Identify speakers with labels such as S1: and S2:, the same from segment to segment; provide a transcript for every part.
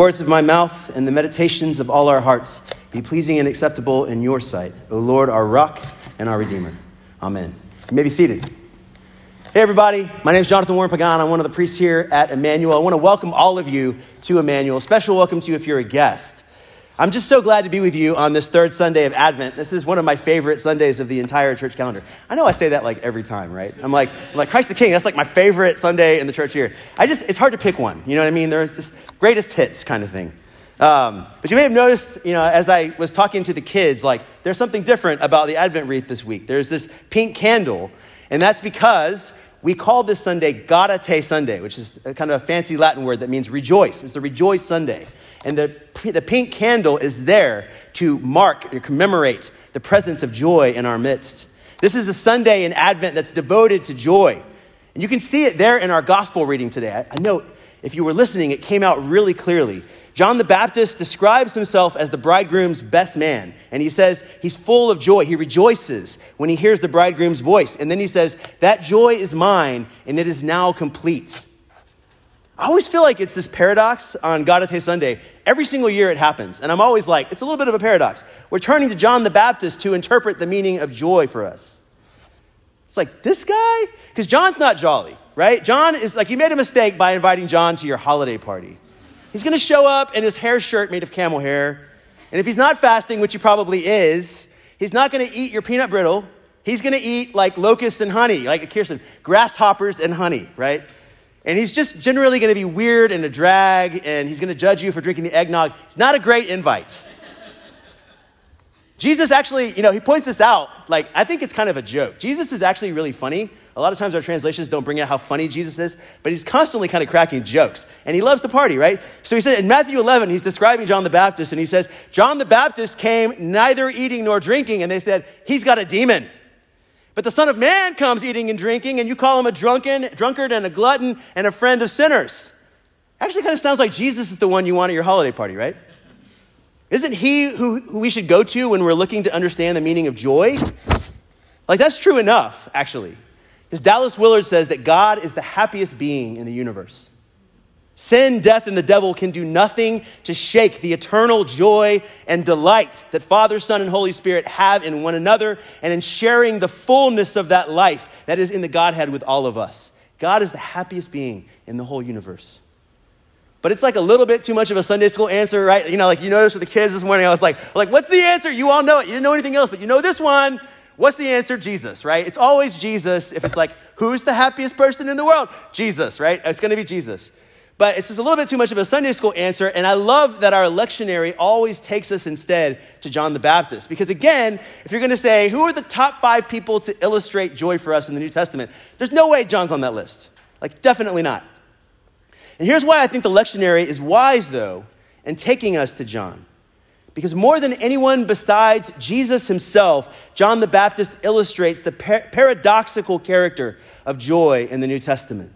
S1: words of my mouth and the meditations of all our hearts be pleasing and acceptable in your sight, O Lord, our rock and our redeemer. Amen. You may be seated. Hey, everybody. My name is Jonathan Warren Pagán. I'm one of the priests here at Emmanuel. I want to welcome all of you to Emmanuel. Special welcome to you if you're a guest. I'm just so glad to be with you on this third Sunday of Advent. This is one of my favorite Sundays of the entire church calendar. I know I say that like every time, right? I'm like, I'm like Christ the King. That's like my favorite Sunday in the church year. I just, it's hard to pick one. You know what I mean? They're just greatest hits kind of thing. Um, but you may have noticed, you know, as I was talking to the kids, like there's something different about the Advent wreath this week. There's this pink candle, and that's because we call this Sunday Gaudete Sunday, which is kind of a fancy Latin word that means rejoice. It's the rejoice Sunday. And the, the pink candle is there to mark, to commemorate the presence of joy in our midst. This is a Sunday in Advent that's devoted to joy. And you can see it there in our gospel reading today. I, I know if you were listening, it came out really clearly. John the Baptist describes himself as the bridegroom's best man. And he says he's full of joy. He rejoices when he hears the bridegroom's voice. And then he says, That joy is mine, and it is now complete. I always feel like it's this paradox on Gaudete Sunday. Every single year it happens. And I'm always like, it's a little bit of a paradox. We're turning to John the Baptist to interpret the meaning of joy for us. It's like, this guy? Because John's not jolly, right? John is like, you made a mistake by inviting John to your holiday party. He's going to show up in his hair shirt made of camel hair. And if he's not fasting, which he probably is, he's not going to eat your peanut brittle. He's going to eat like locusts and honey, like Kirsten, grasshoppers and honey, right? And he's just generally going to be weird and a drag, and he's going to judge you for drinking the eggnog. It's not a great invite. Jesus actually, you know, he points this out. Like, I think it's kind of a joke. Jesus is actually really funny. A lot of times our translations don't bring out how funny Jesus is, but he's constantly kind of cracking jokes. And he loves to party, right? So he said in Matthew 11, he's describing John the Baptist, and he says, John the Baptist came neither eating nor drinking, and they said, he's got a demon. But the Son of Man comes eating and drinking, and you call him a drunken, drunkard and a glutton and a friend of sinners. Actually, kind of sounds like Jesus is the one you want at your holiday party, right? Isn't he who, who we should go to when we're looking to understand the meaning of joy? Like, that's true enough, actually. Because Dallas Willard says that God is the happiest being in the universe. Sin, death, and the devil can do nothing to shake the eternal joy and delight that Father, Son, and Holy Spirit have in one another and in sharing the fullness of that life that is in the Godhead with all of us. God is the happiest being in the whole universe. But it's like a little bit too much of a Sunday school answer, right? You know, like you noticed with the kids this morning, I was like, like, what's the answer? You all know it. You didn't know anything else, but you know this one. What's the answer? Jesus, right? It's always Jesus. If it's like, who's the happiest person in the world? Jesus, right? It's going to be Jesus. But it's just a little bit too much of a Sunday school answer. And I love that our lectionary always takes us instead to John the Baptist. Because again, if you're going to say, who are the top five people to illustrate joy for us in the New Testament? There's no way John's on that list. Like, definitely not. And here's why I think the lectionary is wise, though, in taking us to John. Because more than anyone besides Jesus himself, John the Baptist illustrates the par- paradoxical character of joy in the New Testament.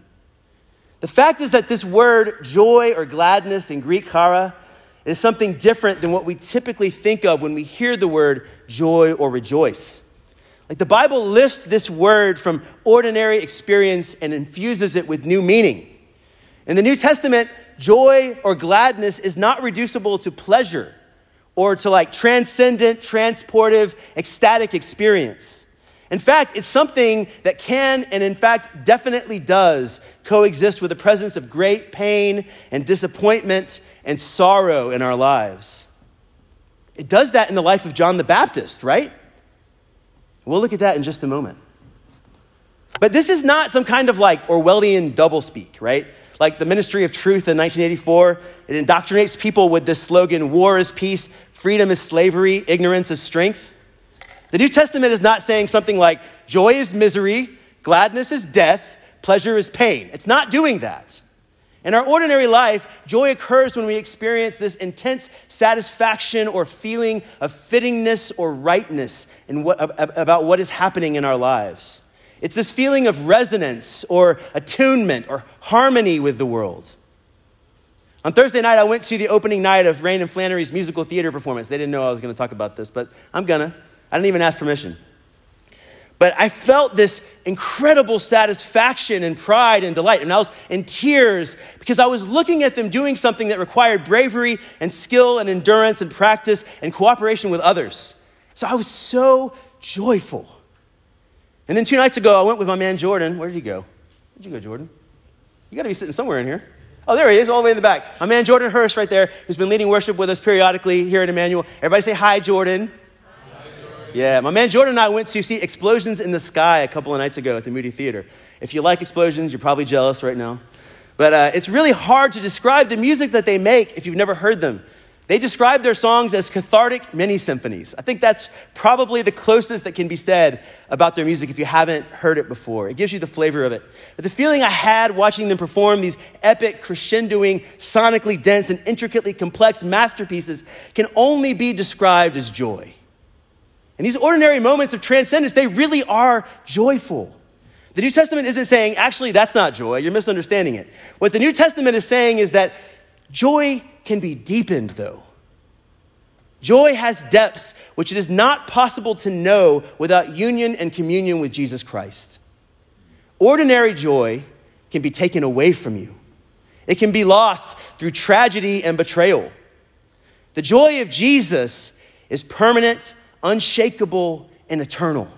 S1: The fact is that this word joy or gladness in Greek chara is something different than what we typically think of when we hear the word joy or rejoice. Like the Bible lifts this word from ordinary experience and infuses it with new meaning. In the New Testament, joy or gladness is not reducible to pleasure or to like transcendent, transportive, ecstatic experience. In fact, it's something that can and in fact definitely does coexist with the presence of great pain and disappointment and sorrow in our lives. It does that in the life of John the Baptist, right? We'll look at that in just a moment. But this is not some kind of like Orwellian doublespeak, right? Like the Ministry of Truth in 1984, it indoctrinates people with this slogan war is peace, freedom is slavery, ignorance is strength. The New Testament is not saying something like joy is misery, gladness is death, pleasure is pain. It's not doing that. In our ordinary life, joy occurs when we experience this intense satisfaction or feeling of fittingness or rightness in what, about what is happening in our lives. It's this feeling of resonance or attunement or harmony with the world. On Thursday night, I went to the opening night of Rain and Flannery's musical theater performance. They didn't know I was going to talk about this, but I'm gonna. I didn't even ask permission. But I felt this incredible satisfaction and pride and delight. And I was in tears because I was looking at them doing something that required bravery and skill and endurance and practice and cooperation with others. So I was so joyful. And then two nights ago, I went with my man Jordan. Where did he go? Where'd you go, Jordan? You got to be sitting somewhere in here. Oh, there he is, all the way in the back. My man Jordan Hurst, right there, who's been leading worship with us periodically here at Emmanuel. Everybody say hi, Jordan. Yeah, my man Jordan and I went to see Explosions in the Sky a couple of nights ago at the Moody Theater. If you like explosions, you're probably jealous right now. But uh, it's really hard to describe the music that they make if you've never heard them. They describe their songs as cathartic mini symphonies. I think that's probably the closest that can be said about their music if you haven't heard it before. It gives you the flavor of it. But the feeling I had watching them perform these epic, crescendoing, sonically dense, and intricately complex masterpieces can only be described as joy. And these ordinary moments of transcendence, they really are joyful. The New Testament isn't saying, actually, that's not joy. You're misunderstanding it. What the New Testament is saying is that joy can be deepened, though. Joy has depths which it is not possible to know without union and communion with Jesus Christ. Ordinary joy can be taken away from you, it can be lost through tragedy and betrayal. The joy of Jesus is permanent unshakable, and eternal.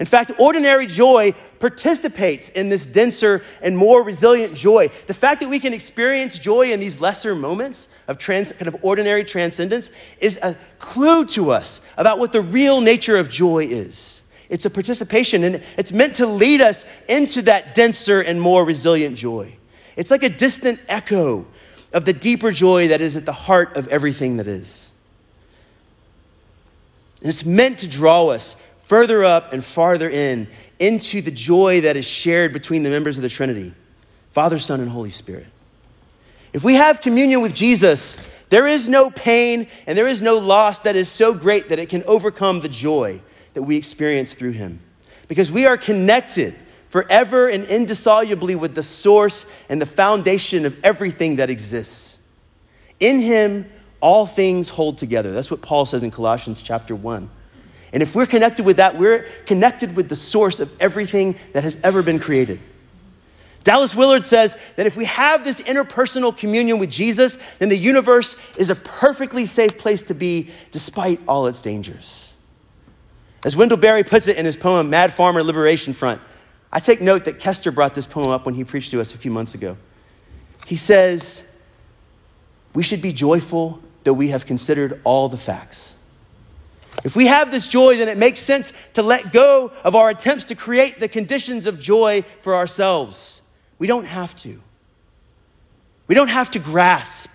S1: In fact, ordinary joy participates in this denser and more resilient joy. The fact that we can experience joy in these lesser moments of trans, kind of ordinary transcendence is a clue to us about what the real nature of joy is. It's a participation, and it's meant to lead us into that denser and more resilient joy. It's like a distant echo of the deeper joy that is at the heart of everything that is. And it's meant to draw us further up and farther in into the joy that is shared between the members of the Trinity Father, Son, and Holy Spirit. If we have communion with Jesus, there is no pain and there is no loss that is so great that it can overcome the joy that we experience through Him. Because we are connected forever and indissolubly with the source and the foundation of everything that exists. In Him, all things hold together. That's what Paul says in Colossians chapter 1. And if we're connected with that, we're connected with the source of everything that has ever been created. Dallas Willard says that if we have this interpersonal communion with Jesus, then the universe is a perfectly safe place to be despite all its dangers. As Wendell Berry puts it in his poem, Mad Farmer Liberation Front, I take note that Kester brought this poem up when he preached to us a few months ago. He says, We should be joyful though we have considered all the facts. If we have this joy, then it makes sense to let go of our attempts to create the conditions of joy for ourselves. We don't have to. We don't have to grasp.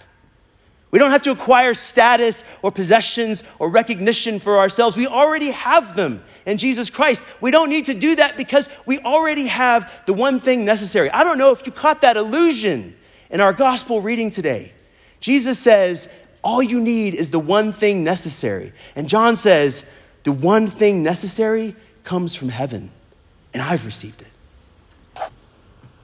S1: We don't have to acquire status or possessions or recognition for ourselves. We already have them in Jesus Christ. We don't need to do that because we already have the one thing necessary. I don't know if you caught that illusion in our gospel reading today. Jesus says, all you need is the one thing necessary. And John says, the one thing necessary comes from heaven, and I've received it.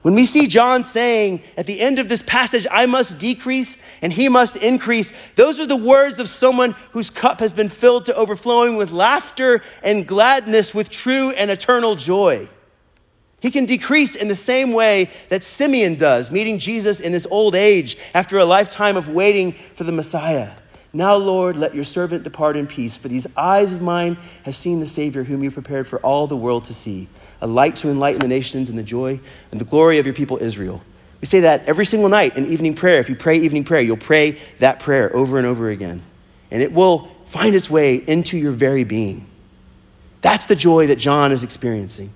S1: When we see John saying at the end of this passage, I must decrease and he must increase, those are the words of someone whose cup has been filled to overflowing with laughter and gladness, with true and eternal joy. He can decrease in the same way that Simeon does, meeting Jesus in his old age after a lifetime of waiting for the Messiah. Now, Lord, let your servant depart in peace, for these eyes of mine have seen the Savior whom you prepared for all the world to see, a light to enlighten the nations and the joy and the glory of your people Israel. We say that every single night in evening prayer. If you pray evening prayer, you'll pray that prayer over and over again, and it will find its way into your very being. That's the joy that John is experiencing.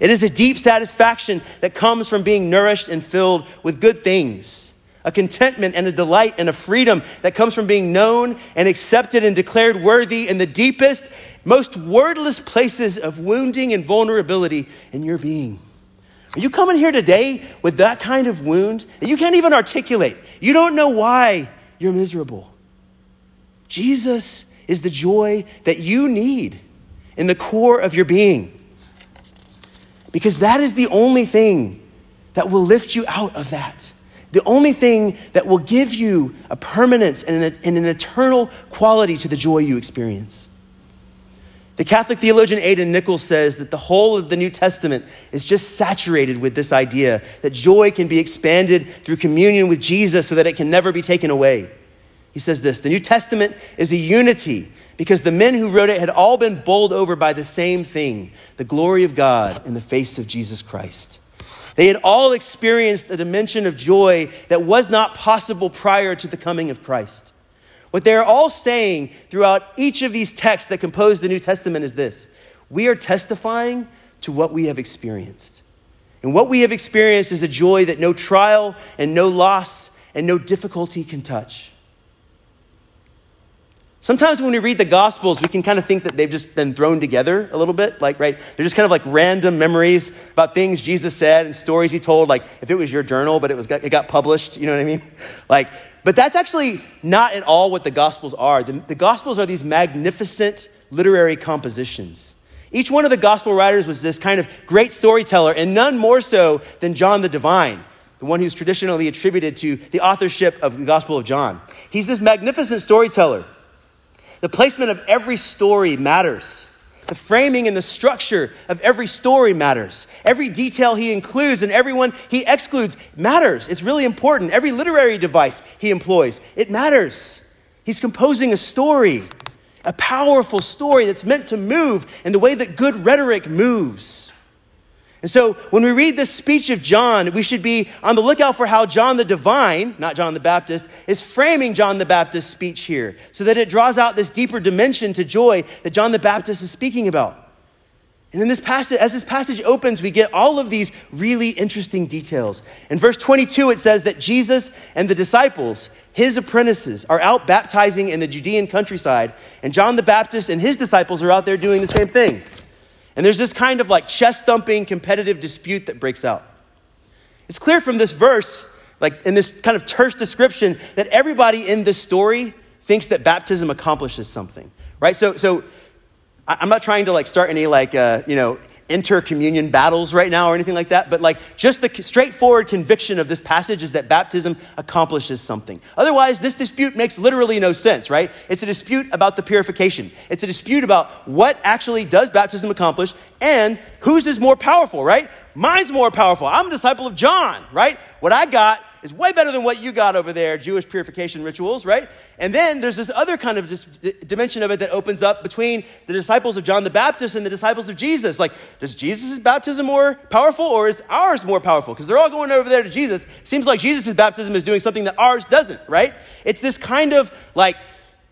S1: It is a deep satisfaction that comes from being nourished and filled with good things, a contentment and a delight and a freedom that comes from being known and accepted and declared worthy in the deepest, most wordless places of wounding and vulnerability in your being. Are you coming here today with that kind of wound that you can't even articulate? You don't know why you're miserable. Jesus is the joy that you need in the core of your being. Because that is the only thing that will lift you out of that. The only thing that will give you a permanence and an, and an eternal quality to the joy you experience. The Catholic theologian Aidan Nichols says that the whole of the New Testament is just saturated with this idea that joy can be expanded through communion with Jesus so that it can never be taken away. He says this The New Testament is a unity because the men who wrote it had all been bowled over by the same thing the glory of God in the face of Jesus Christ. They had all experienced a dimension of joy that was not possible prior to the coming of Christ. What they're all saying throughout each of these texts that compose the New Testament is this we are testifying to what we have experienced. And what we have experienced is a joy that no trial and no loss and no difficulty can touch. Sometimes when we read the Gospels, we can kind of think that they've just been thrown together a little bit. Like, right? They're just kind of like random memories about things Jesus said and stories he told. Like, if it was your journal, but it, was, it got published, you know what I mean? Like, but that's actually not at all what the Gospels are. The, the Gospels are these magnificent literary compositions. Each one of the Gospel writers was this kind of great storyteller, and none more so than John the Divine, the one who's traditionally attributed to the authorship of the Gospel of John. He's this magnificent storyteller. The placement of every story matters. The framing and the structure of every story matters. Every detail he includes and everyone he excludes matters. It's really important. Every literary device he employs, it matters. He's composing a story, a powerful story that's meant to move in the way that good rhetoric moves. And so when we read this speech of John, we should be on the lookout for how John the Divine, not John the Baptist, is framing John the Baptist's speech here so that it draws out this deeper dimension to joy that John the Baptist is speaking about. And in this passage, as this passage opens, we get all of these really interesting details. In verse 22, it says that Jesus and the disciples, his apprentices, are out baptizing in the Judean countryside, and John the Baptist and his disciples are out there doing the same thing. And there's this kind of like chest thumping competitive dispute that breaks out. It's clear from this verse, like in this kind of terse description, that everybody in this story thinks that baptism accomplishes something, right? So, so I'm not trying to like start any like, uh, you know, intercommunion battles right now or anything like that, but like just the straightforward conviction of this passage is that baptism accomplishes something. Otherwise, this dispute makes literally no sense, right? It's a dispute about the purification. It's a dispute about what actually does baptism accomplish and whose is more powerful, right? Mine's more powerful. I'm a disciple of John, right? What I got is way better than what you got over there, Jewish purification rituals, right? And then there's this other kind of dis- dimension of it that opens up between the disciples of John the Baptist and the disciples of Jesus. Like, does Jesus' baptism more powerful or is ours more powerful? Because they're all going over there to Jesus. Seems like Jesus' baptism is doing something that ours doesn't, right? It's this kind of like,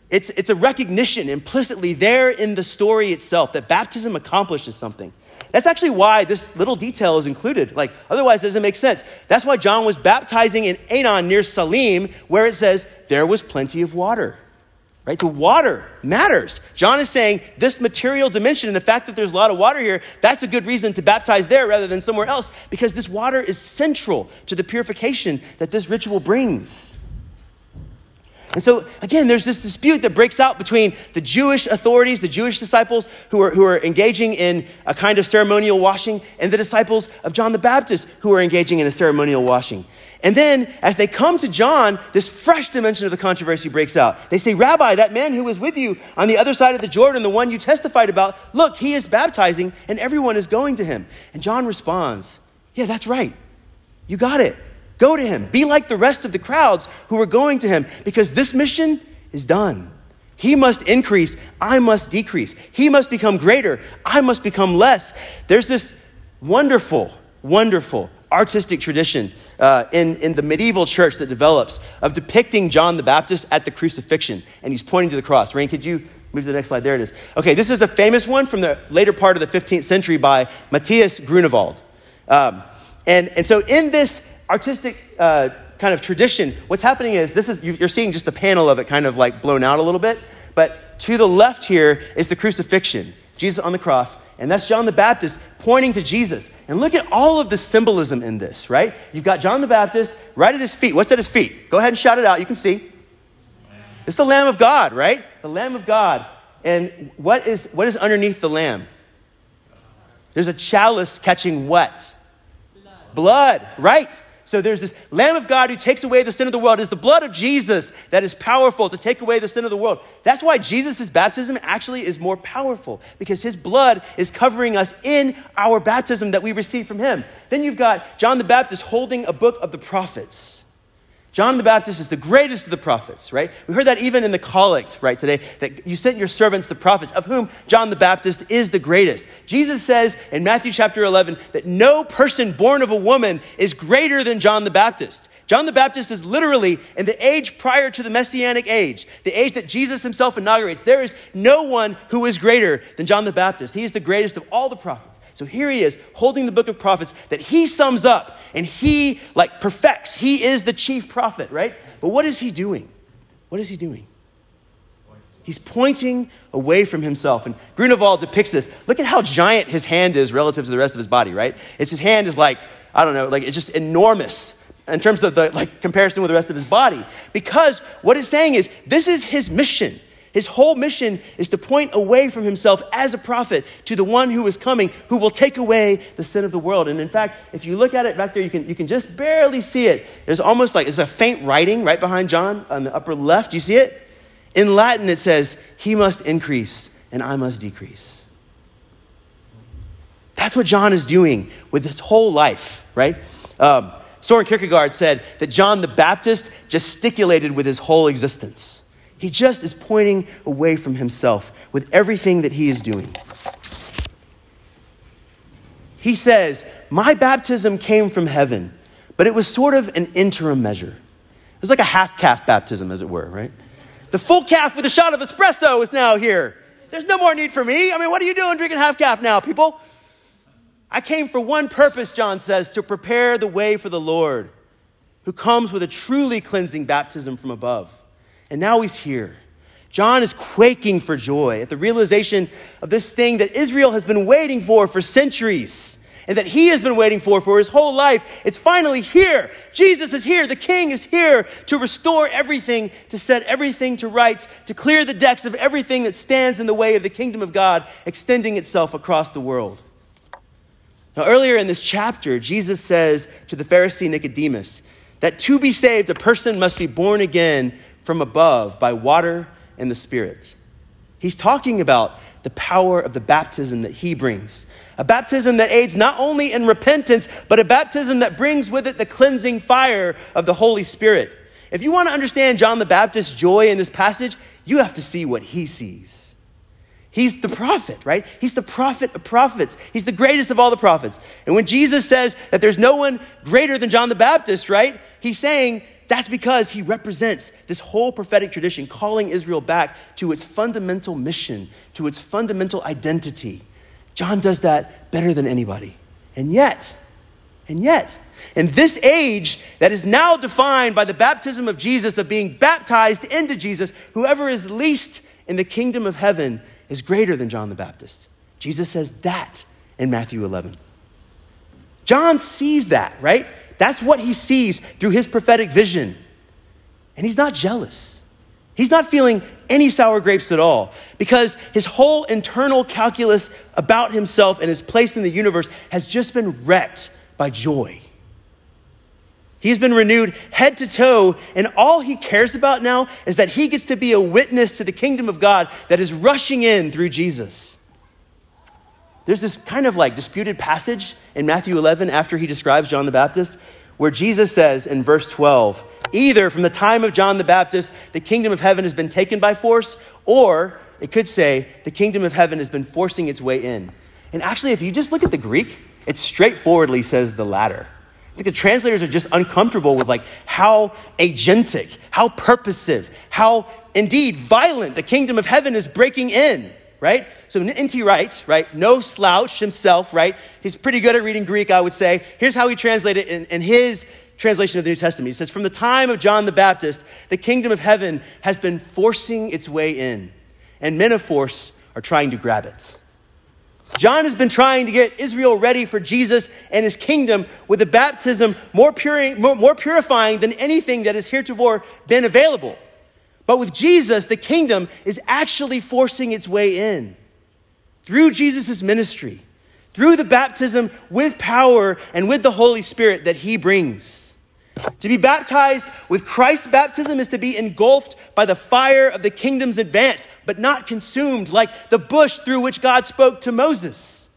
S1: it's, it's a recognition implicitly there in the story itself that baptism accomplishes something. That's actually why this little detail is included. Like, otherwise, it doesn't make sense. That's why John was baptizing in Aenon near Salim, where it says there was plenty of water. Right? The water matters. John is saying this material dimension and the fact that there's a lot of water here, that's a good reason to baptize there rather than somewhere else because this water is central to the purification that this ritual brings. And so, again, there's this dispute that breaks out between the Jewish authorities, the Jewish disciples who are, who are engaging in a kind of ceremonial washing, and the disciples of John the Baptist who are engaging in a ceremonial washing. And then, as they come to John, this fresh dimension of the controversy breaks out. They say, Rabbi, that man who was with you on the other side of the Jordan, the one you testified about, look, he is baptizing, and everyone is going to him. And John responds, Yeah, that's right. You got it. Go to him. Be like the rest of the crowds who are going to him because this mission is done. He must increase, I must decrease. He must become greater, I must become less. There's this wonderful, wonderful artistic tradition uh, in, in the medieval church that develops of depicting John the Baptist at the crucifixion, and he's pointing to the cross. Rain, could you move to the next slide? There it is. Okay, this is a famous one from the later part of the 15th century by Matthias Grunewald. Um, and, and so in this artistic uh, kind of tradition, what's happening is this is you're seeing just a panel of it kind of like blown out a little bit. But to the left here is the crucifixion, Jesus on the cross, and that's John the Baptist pointing to Jesus. And look at all of the symbolism in this, right? You've got John the Baptist right at his feet. What's at his feet? Go ahead and shout it out. You can see. It's the Lamb of God, right? The Lamb of God. And what is, what is underneath the Lamb? There's a chalice catching what? Blood. Blood, right. So there's this Lamb of God who takes away the sin of the world. It is the blood of Jesus that is powerful to take away the sin of the world. That's why Jesus' baptism actually is more powerful, because his blood is covering us in our baptism that we receive from him. Then you've got John the Baptist holding a book of the prophets. John the Baptist is the greatest of the prophets, right? We heard that even in the collect, right, today, that you sent your servants the prophets, of whom John the Baptist is the greatest. Jesus says in Matthew chapter 11 that no person born of a woman is greater than John the Baptist. John the Baptist is literally in the age prior to the messianic age, the age that Jesus himself inaugurates. There is no one who is greater than John the Baptist. He is the greatest of all the prophets. So here he is holding the book of prophets that he sums up and he like perfects. He is the chief prophet, right? But what is he doing? What is he doing? He's pointing away from himself. And Grunewald depicts this. Look at how giant his hand is relative to the rest of his body, right? It's his hand is like, I don't know, like it's just enormous in terms of the like comparison with the rest of his body. Because what it's saying is this is his mission. His whole mission is to point away from himself as a prophet to the one who is coming, who will take away the sin of the world. And in fact, if you look at it back there, you can, you can just barely see it. There's almost like, there's a faint writing right behind John on the upper left. You see it? In Latin, it says, He must increase and I must decrease. That's what John is doing with his whole life, right? Um, Soren Kierkegaard said that John the Baptist gesticulated with his whole existence. He just is pointing away from himself with everything that he is doing. He says, My baptism came from heaven, but it was sort of an interim measure. It was like a half caf baptism, as it were, right? The full caf with a shot of espresso is now here. There's no more need for me. I mean, what are you doing drinking half calf now, people? I came for one purpose, John says, to prepare the way for the Lord, who comes with a truly cleansing baptism from above. And now he's here. John is quaking for joy at the realization of this thing that Israel has been waiting for for centuries and that he has been waiting for for his whole life. It's finally here. Jesus is here. The king is here to restore everything, to set everything to rights, to clear the decks of everything that stands in the way of the kingdom of God extending itself across the world. Now, earlier in this chapter, Jesus says to the Pharisee Nicodemus that to be saved, a person must be born again from above by water and the Spirit. He's talking about the power of the baptism that he brings. A baptism that aids not only in repentance, but a baptism that brings with it the cleansing fire of the Holy Spirit. If you want to understand John the Baptist's joy in this passage, you have to see what he sees. He's the prophet, right? He's the prophet of prophets. He's the greatest of all the prophets. And when Jesus says that there's no one greater than John the Baptist, right? He's saying that's because he represents this whole prophetic tradition, calling Israel back to its fundamental mission, to its fundamental identity. John does that better than anybody. And yet, and yet, in this age that is now defined by the baptism of Jesus, of being baptized into Jesus, whoever is least in the kingdom of heaven is greater than John the Baptist. Jesus says that in Matthew 11. John sees that, right? That's what he sees through his prophetic vision. And he's not jealous. He's not feeling any sour grapes at all because his whole internal calculus about himself and his place in the universe has just been wrecked by joy. He's been renewed head to toe, and all he cares about now is that he gets to be a witness to the kingdom of God that is rushing in through Jesus. There's this kind of like disputed passage in Matthew 11 after he describes John the Baptist where Jesus says in verse 12, either from the time of John the Baptist, the kingdom of heaven has been taken by force, or it could say the kingdom of heaven has been forcing its way in. And actually, if you just look at the Greek, it straightforwardly says the latter. I think the translators are just uncomfortable with like how agentic, how purposive, how indeed violent the kingdom of heaven is breaking in right? So N.T. Wright's, right? No slouch himself, right? He's pretty good at reading Greek, I would say. Here's how he translated it in, in his translation of the New Testament. He says, From the time of John the Baptist, the kingdom of heaven has been forcing its way in, and men of force are trying to grab it. John has been trying to get Israel ready for Jesus and his kingdom with a baptism more, puri- more, more purifying than anything that has heretofore been available. But with Jesus, the kingdom is actually forcing its way in through Jesus' ministry, through the baptism with power and with the Holy Spirit that he brings. To be baptized with Christ's baptism is to be engulfed by the fire of the kingdom's advance, but not consumed like the bush through which God spoke to Moses.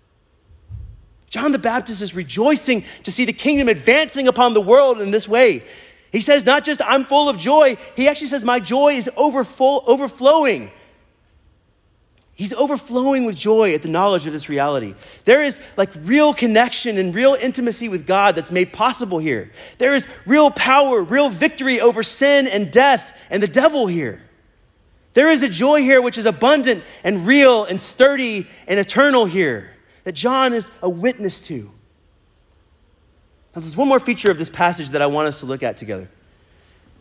S1: John the Baptist is rejoicing to see the kingdom advancing upon the world in this way. He says, not just I'm full of joy, he actually says, my joy is overfull, overflowing He's overflowing with joy at the knowledge of this reality. There is like real connection and real intimacy with God that's made possible here. There is real power, real victory over sin and death and the devil here. There is a joy here which is abundant and real and sturdy and eternal here that John is a witness to. Now, there's one more feature of this passage that I want us to look at together.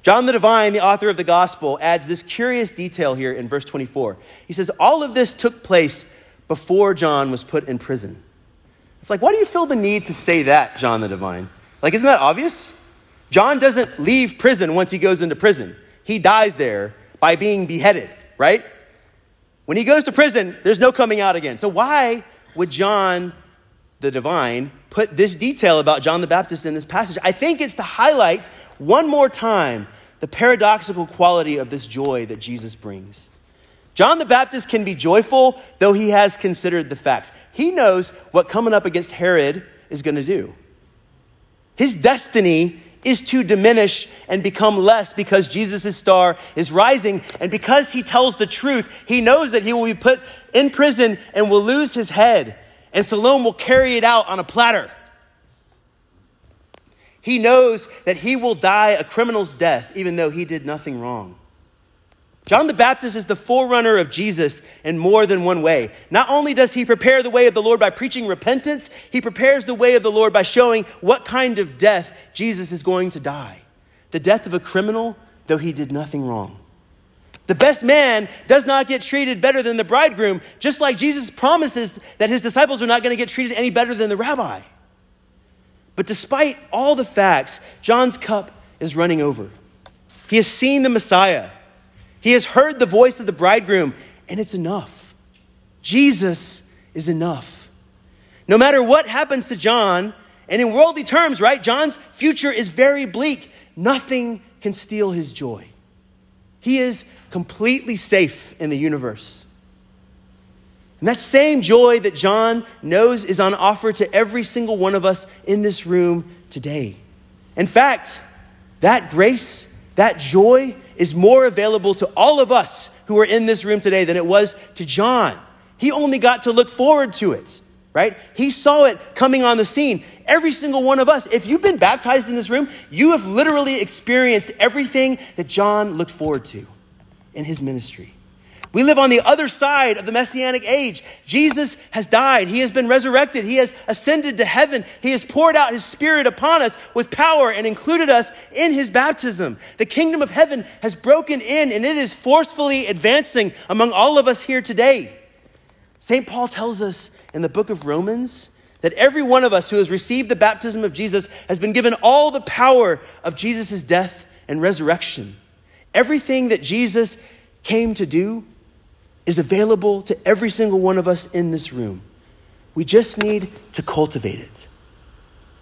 S1: John the Divine, the author of the gospel, adds this curious detail here in verse 24. He says, All of this took place before John was put in prison. It's like, why do you feel the need to say that, John the Divine? Like, isn't that obvious? John doesn't leave prison once he goes into prison, he dies there by being beheaded, right? When he goes to prison, there's no coming out again. So, why would John the Divine put this detail about John the Baptist in this passage? I think it's to highlight one more time the paradoxical quality of this joy that Jesus brings. John the Baptist can be joyful, though he has considered the facts. He knows what coming up against Herod is going to do. His destiny is to diminish and become less because Jesus' star is rising. And because he tells the truth, he knows that he will be put in prison and will lose his head. And Salome will carry it out on a platter. He knows that he will die a criminal's death, even though he did nothing wrong. John the Baptist is the forerunner of Jesus in more than one way. Not only does he prepare the way of the Lord by preaching repentance, he prepares the way of the Lord by showing what kind of death Jesus is going to die the death of a criminal, though he did nothing wrong. The best man does not get treated better than the bridegroom, just like Jesus promises that his disciples are not going to get treated any better than the rabbi. But despite all the facts, John's cup is running over. He has seen the Messiah, he has heard the voice of the bridegroom, and it's enough. Jesus is enough. No matter what happens to John, and in worldly terms, right, John's future is very bleak. Nothing can steal his joy. He is completely safe in the universe. And that same joy that John knows is on offer to every single one of us in this room today. In fact, that grace, that joy is more available to all of us who are in this room today than it was to John. He only got to look forward to it, right? He saw it coming on the scene. Every single one of us, if you've been baptized in this room, you have literally experienced everything that John looked forward to in his ministry. We live on the other side of the messianic age. Jesus has died. He has been resurrected. He has ascended to heaven. He has poured out his spirit upon us with power and included us in his baptism. The kingdom of heaven has broken in and it is forcefully advancing among all of us here today. St. Paul tells us in the book of Romans that every one of us who has received the baptism of Jesus has been given all the power of Jesus' death and resurrection. Everything that Jesus came to do, is available to every single one of us in this room. We just need to cultivate it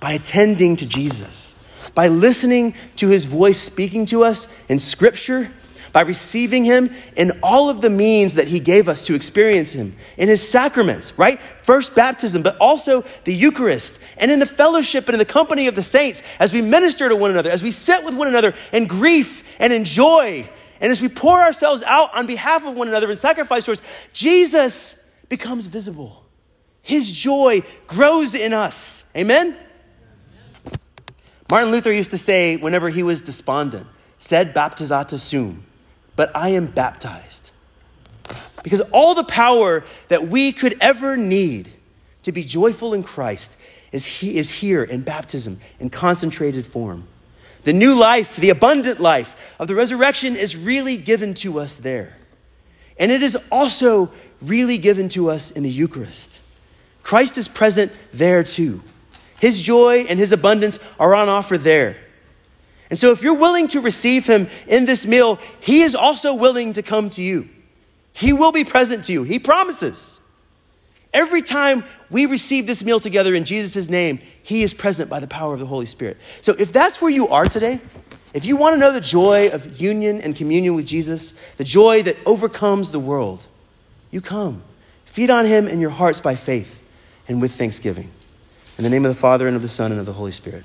S1: by attending to Jesus, by listening to his voice speaking to us in Scripture, by receiving him in all of the means that he gave us to experience him in his sacraments, right? First baptism, but also the Eucharist, and in the fellowship and in the company of the saints as we minister to one another, as we sit with one another in grief and in joy and as we pour ourselves out on behalf of one another in sacrifice towards Jesus becomes visible. His joy grows in us. Amen? Martin Luther used to say, whenever he was despondent, sed baptizata sum, but I am baptized. Because all the power that we could ever need to be joyful in Christ is, he, is here in baptism in concentrated form. The new life, the abundant life of the resurrection is really given to us there. And it is also really given to us in the Eucharist. Christ is present there too. His joy and his abundance are on offer there. And so, if you're willing to receive him in this meal, he is also willing to come to you. He will be present to you. He promises. Every time we receive this meal together in Jesus' name, He is present by the power of the Holy Spirit. So if that's where you are today, if you want to know the joy of union and communion with Jesus, the joy that overcomes the world, you come. Feed on Him in your hearts by faith and with thanksgiving. In the name of the Father, and of the Son, and of the Holy Spirit.